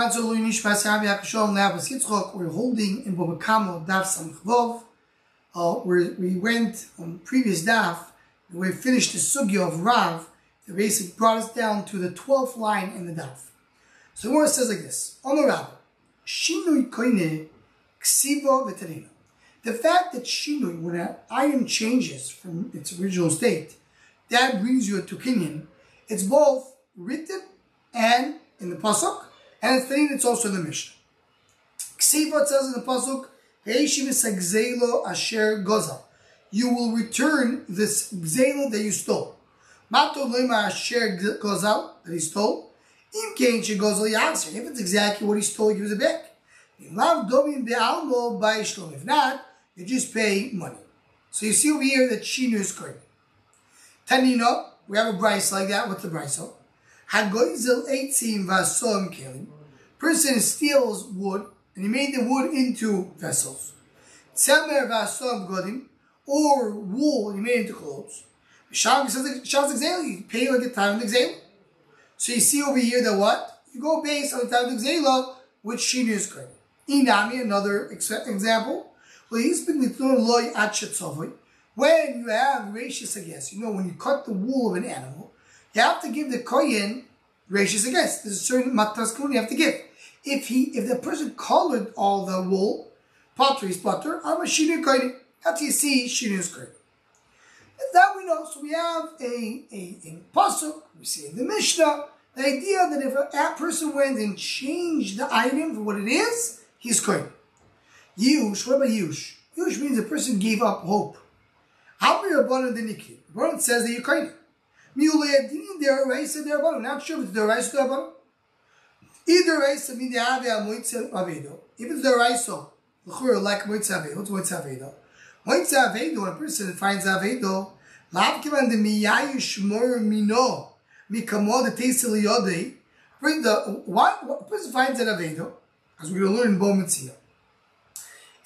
We're holding in Baba Daf Samchvov. Uh, we went on previous Daf, we finished the Sugya of Rav, that basically brought us down to the 12th line in the Daf. So the Gemara says like this, Omer Rav, Shinui Koine Ksiva Veterina. The fact that Shinui, when an item changes from its original state, that brings you to Kinyan. It's both written and in the Pasuk, and thing it's also in the Mishnah. Ksiva says in the Pasuk, asher goza. You will return this gzela that you stole. Mato lema asher goza that he stole. Im kein she goza If it's exactly what he stole, he gives it back. If not, you just pay money. So you see over here that Shinu is correct. Tanino, we have a price like that. What's the price? Hagoizel eitzim vasom kelim. Person steals wood and he made the wood into vessels. Tzemer vasom godim, or wool he made into clothes. Shabbos exile, you pay like the time of the exile. So you see over here that what? You go based on the time of the exile, which Shinu is correct. Inami, another example. When you have reishis hagez, you know, when you cut the wool of an animal, you have to give the koyin reishis hagez. There's a certain matras you have to give. If he, if the person colored all the wool, potter is potter, I'm a shinu koyin. That's you see shinu is. That we know. So we have a, a, pasuk, we see in the Mishnah, the idea that if a, person went and changed the item for what it is, he's koyin. Yush, what about Yush? Yush means a person gave up hope. How many Rabbanon did he Rabbanon says that you're koyin. Miuleadin deraisa derabbanon. Not sure if it's deraisa derabbanon. Either deraisa mean the ave amoitze avedo. Even if it's deraisa, l'chur like moitze avedo. What's moitze avedo? Moitze avedo. When a person finds avedo, lav kivan de miyayu shmor mino mikamo de teisel yodei. Bring the why a person finds an avedo, as we're going to learn in Bo.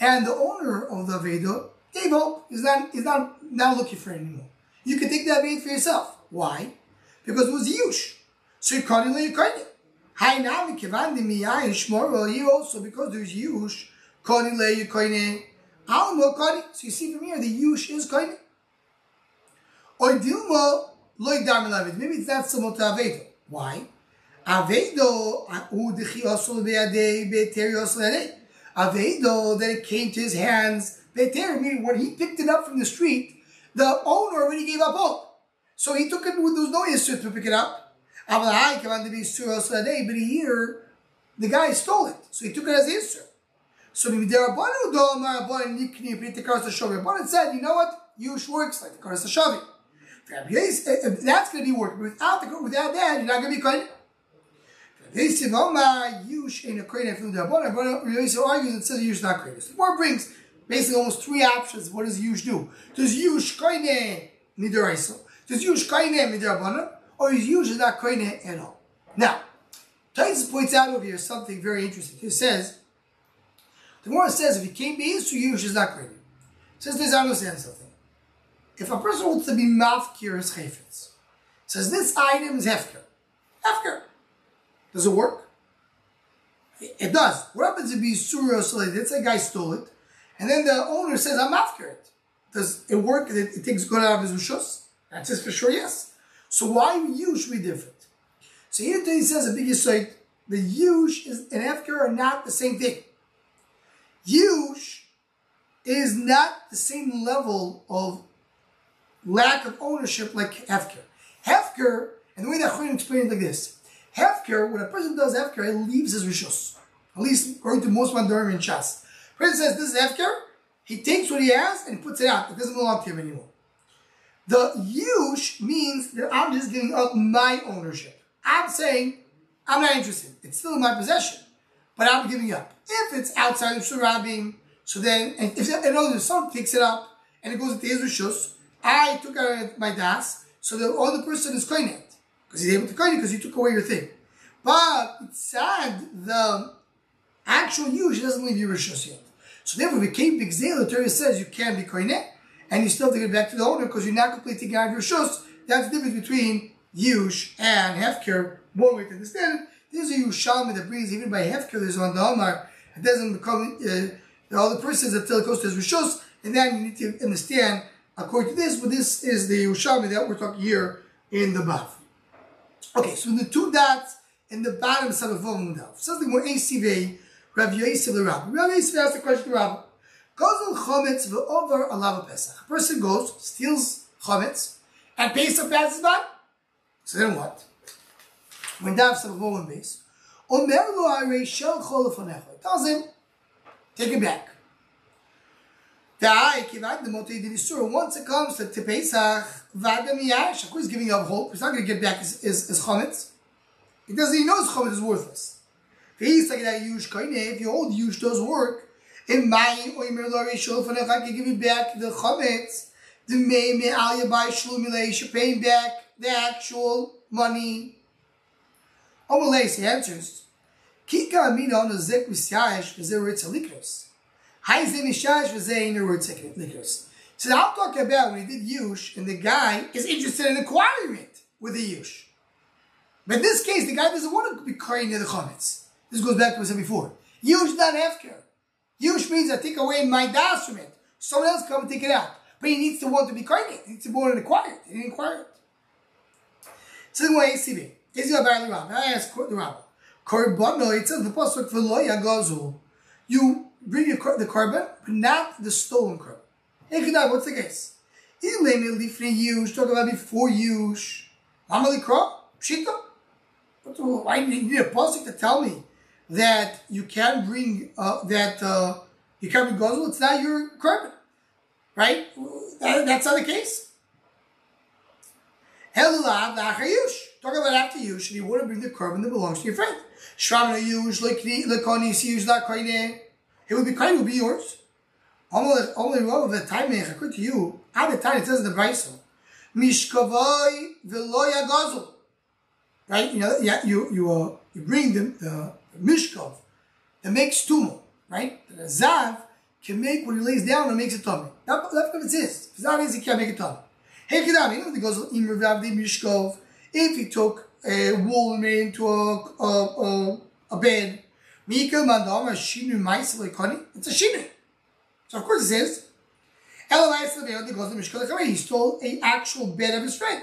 And the owner of the avedo gave up. He's not. He's not now looking for it anymore. You can take that avedo for yourself. Why? Because it was Yush. So you can't you can't. Hi now, kivan miyayin shmor you also because there's Yush. Kani le you koine. Al mo kani. So you see from here the Yush is koine. Or dilma loy darmi Maybe it's not similar to Avedo. Why? Avedo udichi also beadei beteri also Avedo that it came to his hands. Beteri meaning when he picked it up from the street, the owner already gave up hope. So he took it with was no issue to pick it up. But here, the guy stole it. So he took it as issue. So Rabbanan said, you know what? Yush works like the Karas Shavi. Eh, eh, that's going to be working. Without the without that, you're not going to be cutting. Yush oh ain't a crane if uh, you do Rabbanan. Rabbanan argues and says Yush not crane. The more brings basically almost three options. What does Yush do? Does Yush koine midaraisa? Does Yush koine midrabana, or is Yush not koine at all? Now, Taisus points out over here something very interesting. He says, the it says, if he came be to Yush is not koine. Says this, I understand something. If a person wants to be mafkir his chayfetz, says this item is hefker. Hefker. Does it work? It does. What happens if be surah Let's say a guy stole it, and then the owner says, I'm mafkir it. Does it work? It, it takes good out of his rishus? That says for sure yes. So why Yush be different? So here today he says a big site, the Yush is and Hefker are not the same thing. Yush is not the same level of lack of ownership like Hefker. Hefker, and the way that Chayyim explained it like this, Hefker, when a person does Hefker, he leaves his rishos. At least according to most Mandarim Shas. Person says this is Hefker, he takes what he has and puts it out. It doesn't belong to him anymore. The yush means that I'm just giving up my ownership. I'm saying I'm not interested. It's still in my possession, but I'm giving up. If it's outside of surabim, so then, and if in other words, someone picks it up and it goes into his rishus, I took out my das, so the other person is coin it because he's able to coin it because he took away your thing. But it's sad the actual yush doesn't leave your rishus yet. So therefore, if it came big the Torah says you can't be coin it and you still have to get back to the owner because you're not completely out of your shus. That's the difference between yush and hefker. One way to understand it. This is a Yerushalmi that brings even by half killers on the Omar. It doesn't become uh, all the persons until it goes to his Rishos, and then you need to understand according to this, but this is the Yerushalmi that we're talking here in the Bav. Okay, so the two dots in the bottom side of. Something more ACV, Rav Yosef the Rav. Rav Yosef asked the question to Rav. On chometz over a lava pesach. A person goes, steals chometz, and Pesach passes by. So then what? When Dav Savavov base, Omer lo arei shel chol lefonecha. Tells him, take it back. Once it comes to, to Pesach, Vadam Yash, of course, giving up hope. He's not going to get back his, his, his chometz. He doesn't. He knows chometz is worthless. If your old yush does work, in my oimer lo rishol for I can give you back the chometz. The may me al yabai shlum you're paying back the actual money. Omalei answers. Kika amina on the zik misyash v'zeh ritz alikros. Haiz in misyash v'zeh in the ritz alikros. So I'm talking about when he did yush and the guy is interested in acquiring it with the yush. But in this case, the guy doesn't want to be carrying the chametz. This goes back to what I said before. Yush not hefker. Yush means I take away my das from it. Someone else come and take it out. But he needs to want to be it. He needs to want to acquire it. He didn't acquire it. So the way ACB. Is you about the rabbi? I ask the rabbi. Korban, it says the pasuk for lo yagazu. You bring your, the korban, but not the stolen korban. Hey, Kedai, what's the case? Ilene lifnei yush, talk about before yush. Lama likra? Pshita? Why do you need a pasuk to tell me that you can bring uh, that uh, you can bring gozel? It's not your korban, right? That, that's not the case. Helulav yush. Talk about after yush, and you want to bring the korban that belongs to your friend. Shramna yush, lekoni yush, that koine. It would be kind. Would be yours. Only, only of the time according to you. At the time it says in the Brisa, Mishkavoi v'lo yagazel. Right? You know, yeah, you you uh, you bring the, the, the mishkov that makes tumor, right? The zav can make when he lays down and makes a tummy. That, that's what it says. If it's not easy, he can't make a tummy. Hey, Kedam, you know the goes in Ravdi Mishkov. If he took a wool and made into a, a, a, a bed, Mika Mandama Shinu Maisel It's a shinu. So of course it says, oh, he stole an actual bed of his friend.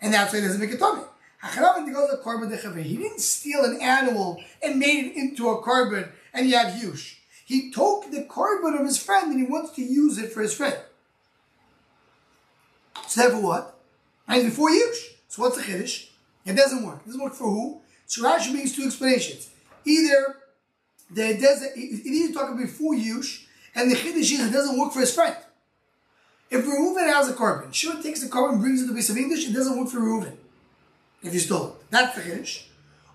And that's why he doesn't make a tummy. He didn't steal an animal and made it into a korban and he had yush. He took the korban of his friend and he wants to use it for his friend. So therefore what? And before yush. So what's the chiddush? It doesn't work. It doesn't work for who? So Rashi makes two explanations. Either the desert, either talking before yush, and the chiddush is it doesn't work for his friend. If Reuven has a korban, sure takes the korban, brings it to the base of English, it doesn't work for Reuven. If you stole it. That's the chiddush.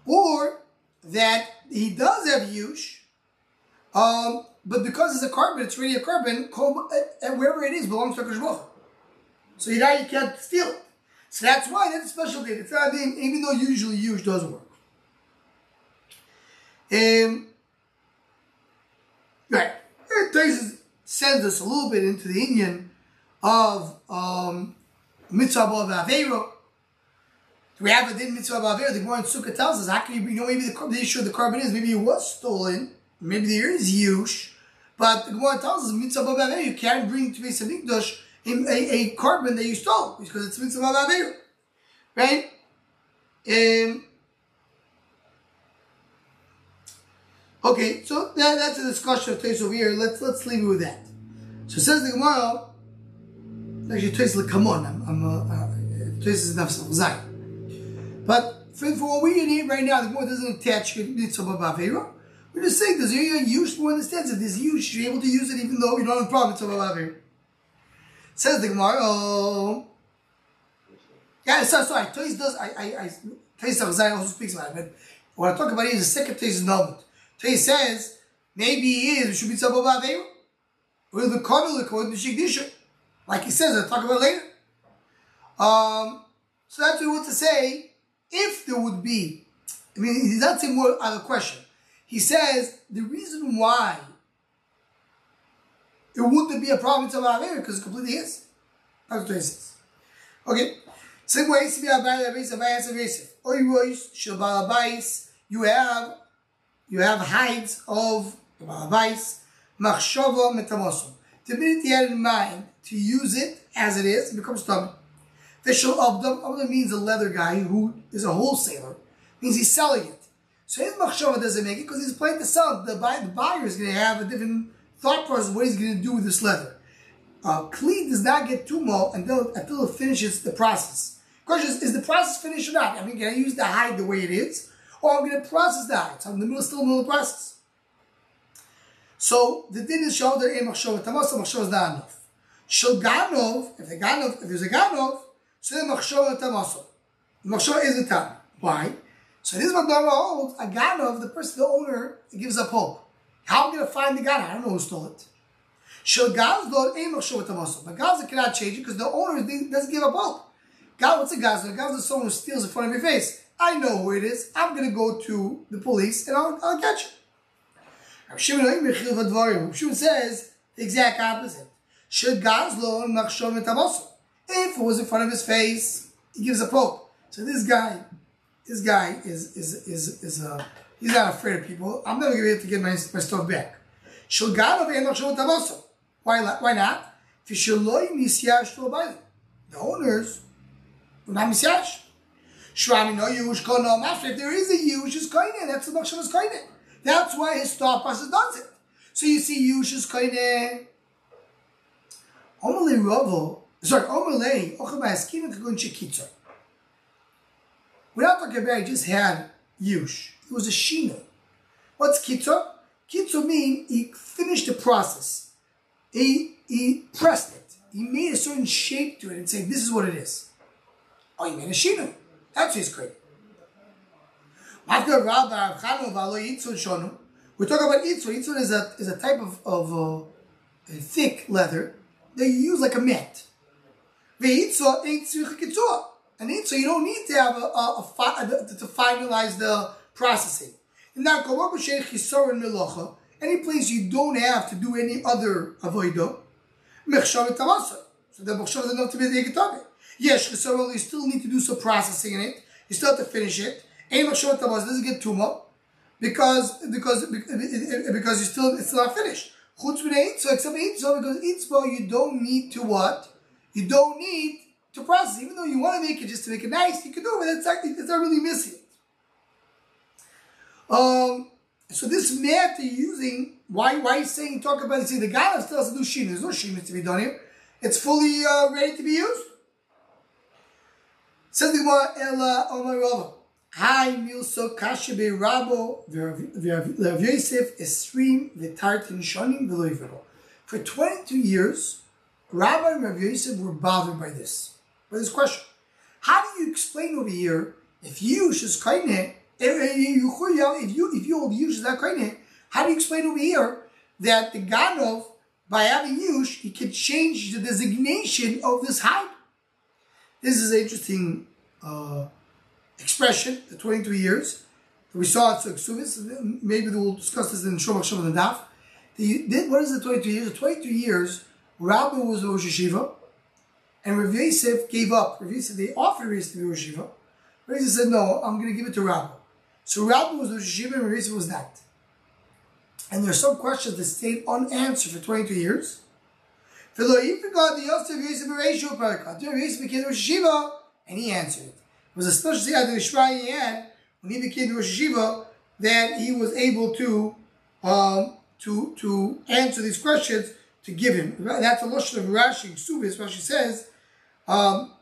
Or that he does have yush, um, but because it's a korban, it's really a korban, and wherever it is belongs to Akash So you you can't steal it. So that's why that's a special date. It's not even though usually yush doesn't work. Um, right. Taisus sends us a little bit into the Indian of um, mitzvah b'aveiro. We have a din mitzvah b'aveiro. The Gemara in Sukkah tells us, how can you, you know, maybe the, the issue of the carbon is, maybe it was stolen, maybe there is yush, but the Gemara tells us, mitzvah b'aveiro, you can't bring to Beis HaMikdash a, a, korban that you stole, because it's mitzvah b'aveiro. Right? Um, Okay, so that, that's a discussion of Tais over here. Let's let's leave it with that. So says the Gemara. Actually, Tais like come on, I'm, I'm uh, uh, Tais is enough Zayin. But for, for what we need right now, the Gemara doesn't attach mitzvah b'avera. We're just saying there's a use more understands that there's use. You're able to use it even though you don't have a problem mitzvah b'avera. Says the Gemara. Oh. Yeah, so, sorry. Tais does. I I I of Zayin also speaks about it, but what I talk about is the second Nomet. So he says, maybe he is, it should be Tzabah Ba'averu. Or the according to Shigdisha. Like he says, I'll talk about later. Um, so that's what we want to say, if there would be, I mean, he's not saying more out of question. He says, the reason why it wouldn't be a problem to Ba'averu, because it completely is. That's what he says. Okay. Same way, Abayis, you have you have hides of the vice, machshava metamosim. The minute he had in mind to use it as it is, it becomes tummy. Vishal Abdam, Abdam means a leather guy who is a wholesaler, means he's selling it. So his machshava doesn't make it because he's planning to sell. The, buy, the buyer is going to have a different thought process what he's going to do with this leather. Uh, Kli does not get tumo until, until it finishes the process. Question is, is the process finished or not? I mean, can I use the hide the way it is? Or I'm going to process the hide? So I'm in the middle, still in the middle of the process. So the din is show that a machshava tamasa machshava is not enough. Shel ganov, if the ganov, if there's a ganov, so the machshava tamasa. The machshava is a tam. Why? So this Dharma holds. A ganov, the person, the owner, gives up hope. How am I going to find the ganov? I don't know who stole it. Shel gazdor a machshava tamasa. But gazda cannot change it because the owner doesn't give up hope. God, what's a gazda? A gazda is someone who steals in front of your face. I know who it is. I'm going to go to the police and I'll, I'll catch you. Rav Shimon says the exact opposite. Should God's Gazlo and Machshov If it was in front of his face, he gives a poke. So this guy, this guy is is is is a he's not afraid of people. I'm never gonna be able to get my, my stuff back. Why why not? The owners will not misyash. Shramim no yush kono If there is a yush, it's koine. That's the Machshov is koine. That's why his thought process does it. So you see, Yush's koine. Omele Ravo, sorry, Omele, Ochabayaskina Kagun Chikitzer. Without talking about, he just had Yush. It was a Shina. What's Kitzer? Kitzer means he finished the process. He, he pressed it. He made a certain shape to it and said, this is what it is. Oh, he made a Shina. That's his credit. We talk about itzur. Itzur is a, is a type of, of uh, thick leather that you use like a mat. And itzur, you don't need to have a, a, a, to finalize the processing. Any place you don't have to do any other avodah, so the mechshav is enough to be the Yes, you still need to do some processing in it. You still have to finish it. Ein Mashot Tabas doesn't get Tuma because because because you still it's not finished. Chutz b'nei so except Eitzah because Eitzah you don't need to what you don't need to process even though you want to make it just to make it nice you can do it it's actually it's not really missing. Um. So this mat you're using, why why you saying talk about it? See, the guy still has to do sheen. There's no sheen to be done here. It's fully uh, ready to be used. Says the Gemara, Ella Omar. Hi, Milso Kashabe Rabo Rav Yosef Esrim V'Tartin Shonim V'Loivero. For 22 years, Rabbi and Rav Yosef were bothered by this, by this question. How do you explain over here if you should kaine, if you if you hold yush that kaine, how do you explain over here that the Ganov by having yush he can change the designation of this hide? This is an interesting. Uh, expression, the twenty-three years. We saw it Ksubis. Maybe we'll discuss this in Shomach Shem the Daf. The, what is the 22 years? The 22 years, Rabbi was Rosh Hashiva, and Rav Yosef gave up. Rav Yosef, they offered Rav Yosef to be Rosh Hashiva. Rav Yosef said, no, I'm going to give it to Rabbi. So Rabbi was Rosh Hashiva and Rav Yosef was not. And there are some questions that stayed unanswered for 22 years. Rav Yosef became Rosh Hashiva, and he answered it It was a special siyata dishmaya he had when he became Rosh Hashiva that he was able to um, to to answer these questions to give him. That's a lashon of Rashi. Subis. Rashi says, um,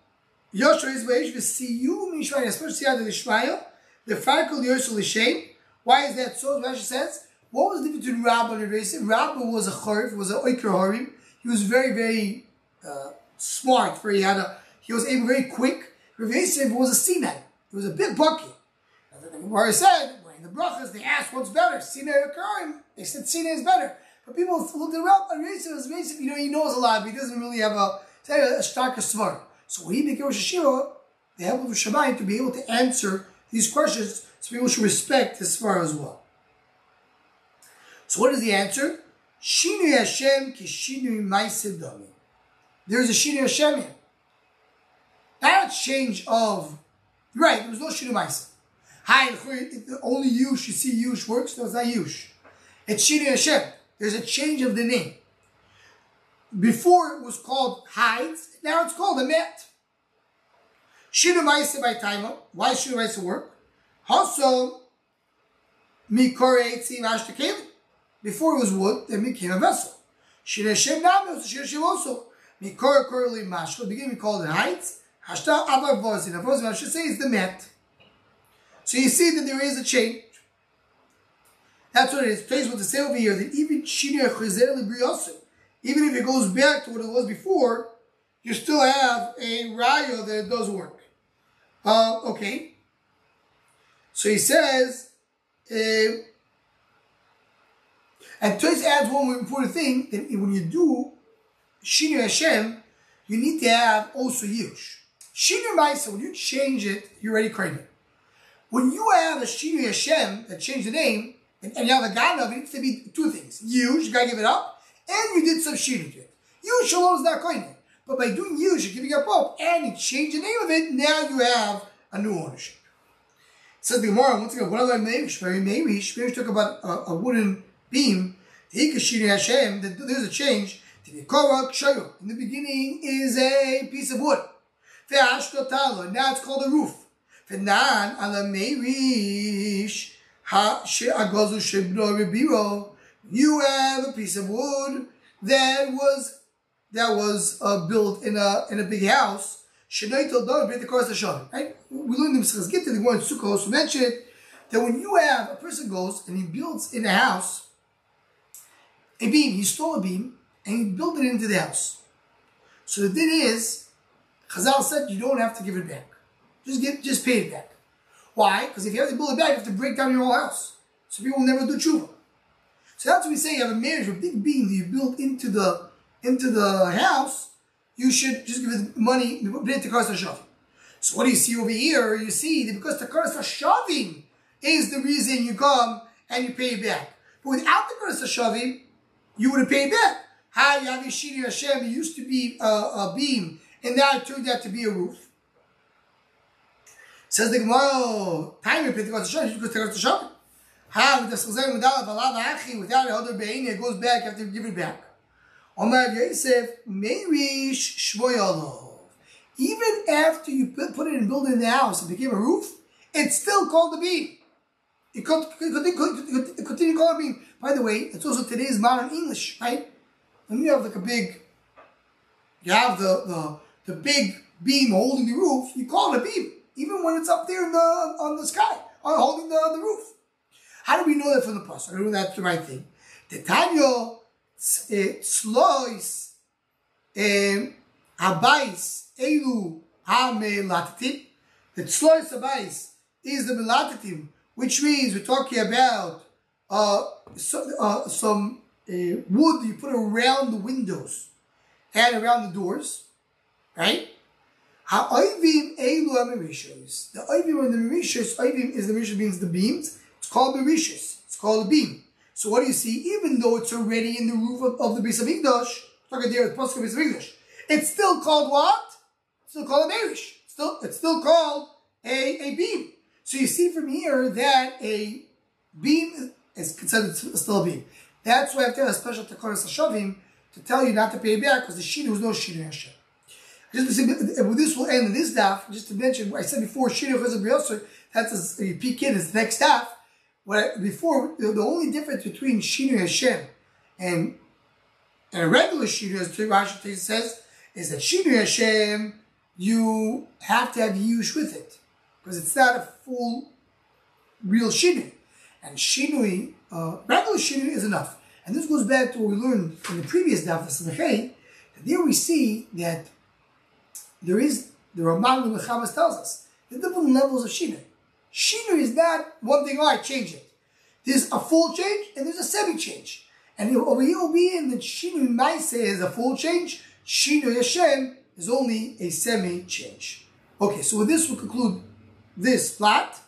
"Yoshua is beish v'siyu mishmayim." Especially siyata dishmaya, the farkol Yoshua l'shem. Why is that so? Rashi says, "What was the difference between Rabba and Rashi? Rabba was a chorif, was an oiker harim. He was very very uh, smart. For he had a he was able very quick." Yosef was a Sinai. He was a big bucket. Where I said, when the brachas, they asked what's better, Sinai or Karim. They said Sinai is better. But people looked around, and Rav Yosef, you know, he knows a lot, but he doesn't really have a, a starker svar. So he became Rosh Hashiva, they helped with Shemayim to be able to answer these questions, so people should respect his svar as well. So what is the answer? Shinu Hashem ki shinu ma'asedami. There is a Shinu Hashem here. That change of right, there was no Shinu Maisa. Hi, only Yush, you see Yush works? No, it's not Yush. It's Shini Hashem. There's a change of the name. Before it was called hides, now it's called a met. Shinu Maisa by Taima. Why Shinu Maisa work? Also, Mikore Eitzim Ashtakelim. Before it was wood, then became a vessel. Shinu Hashem now, Shinu Hashem also. Mikore Korli Mashko. Beginning we called it hides. Hashta Avar Vozin. Vozin, I should say, is the met. So you see that there is a change. That's what it is. Plays with the same over here that even even if it goes back to what it was before, you still have a raya that it does work. Uh, okay. So he says, uh, and Toys adds one more important thing that when you do Shinu Hashem, you need to have also Yush. Shinu Maisa, when you change it, you're already craving. When you have a Shinu Hashem that changed the name, and, and you have a Ganav, it needs to be two things. Yush, you gotta give it up, and you did some to it. Yush alone is not koine. But by doing Yush, you're giving up up, and you change the name of it, now you have a new ownership. Says the Gemara, once again, what I maybe maybe maybe talk about a, a wooden beam. The Ikashiri Hashem, there's a change. The. In the beginning is a piece of wood. Now it's called a roof. Fenan ala meirish You have a piece of wood that was that was uh, built in a in a big house. Right? We learned in Mesechus Gittin, the Gemara in Sukkot, we mentioned that when you have a person goes and he builds in a house a beam, he stole a beam and he built it into the house. So the thing is, Chazal said you don't have to give it back. Just get, just pay it back. Why? Because if you have to build it back, you have to break down your whole house. So people will never do tshuva. So that's what we say. You have a marriage, a big beam that you built into the into the house you should just give it money to Takanas Hashavim. So what do you see over here? You see that because the Takanas Hashavim is the reason you come and you pay back. But without the Takanas Hashavim, you would have paid back. How Yavishiri Hashem, it used to be a, a, beam, and now it turned out to be a roof. Says the Gemara, time pay Takanas Hashavim, you go Takanas Hashavim. How the Sazay Mudalav, without other Be'ini, it goes back, after you give it back. Omar Yosef, Meirish Shvoyalov. Even after you put it in building the house, it became a roof, it's still called a beam. It continue calling beam. By the way, it's also today's modern English, right? When you have like a big, you have the, the, the big beam holding the roof, you call it a beam, even when it's up there in the, on the sky, on holding the, the roof. How do we know that from the pasuk? I know that's the right thing. The Tanya slois abais elu hamelatatim. The slois abais is the melatatim, which means we're talking about uh, so, uh, some uh, wood you put around the windows and around the doors, right? Ha'oivim elu amirishos. The oivim and the mirishos, oivim is the mirishos means the beams. It's called mirishos. It's called a beam. So what do you see? Even though it's already in the roof of, of the Beis Hamikdash, talking there Pasuk Beis Hamikdash, it's still called what? It's still called a Merish. Still, it's still called a, a beam. So you see from here that a beam is considered still a beam. That's why I have to have a special Takanas Hashavim to tell you not to pay back because the Shinu is no Shinu Hashem. Just this will end in this daf. Just to mention, I said before, Shinu Chazab that's a repeat kid, is the next daf. What before the only difference between Shinu Hashem and and a regular Shinu, as Rashi says, is that Shinu Hashem you have to have Yush with it because it's not a full real Shinu. And Shinui, uh, regular Shinu is enough. And this goes back to what we learned in the previous Daf Samachay, that there we see that there is, the Ramban Mechamas tells us, the different levels of Shinu. Shinu is not one thing, oh, I change it. There's a full change and there's a semi change. And over here be in the Shinu Maise is a full change, Shinu Hashem is only a semi change. Okay, so with this we'll conclude this plot.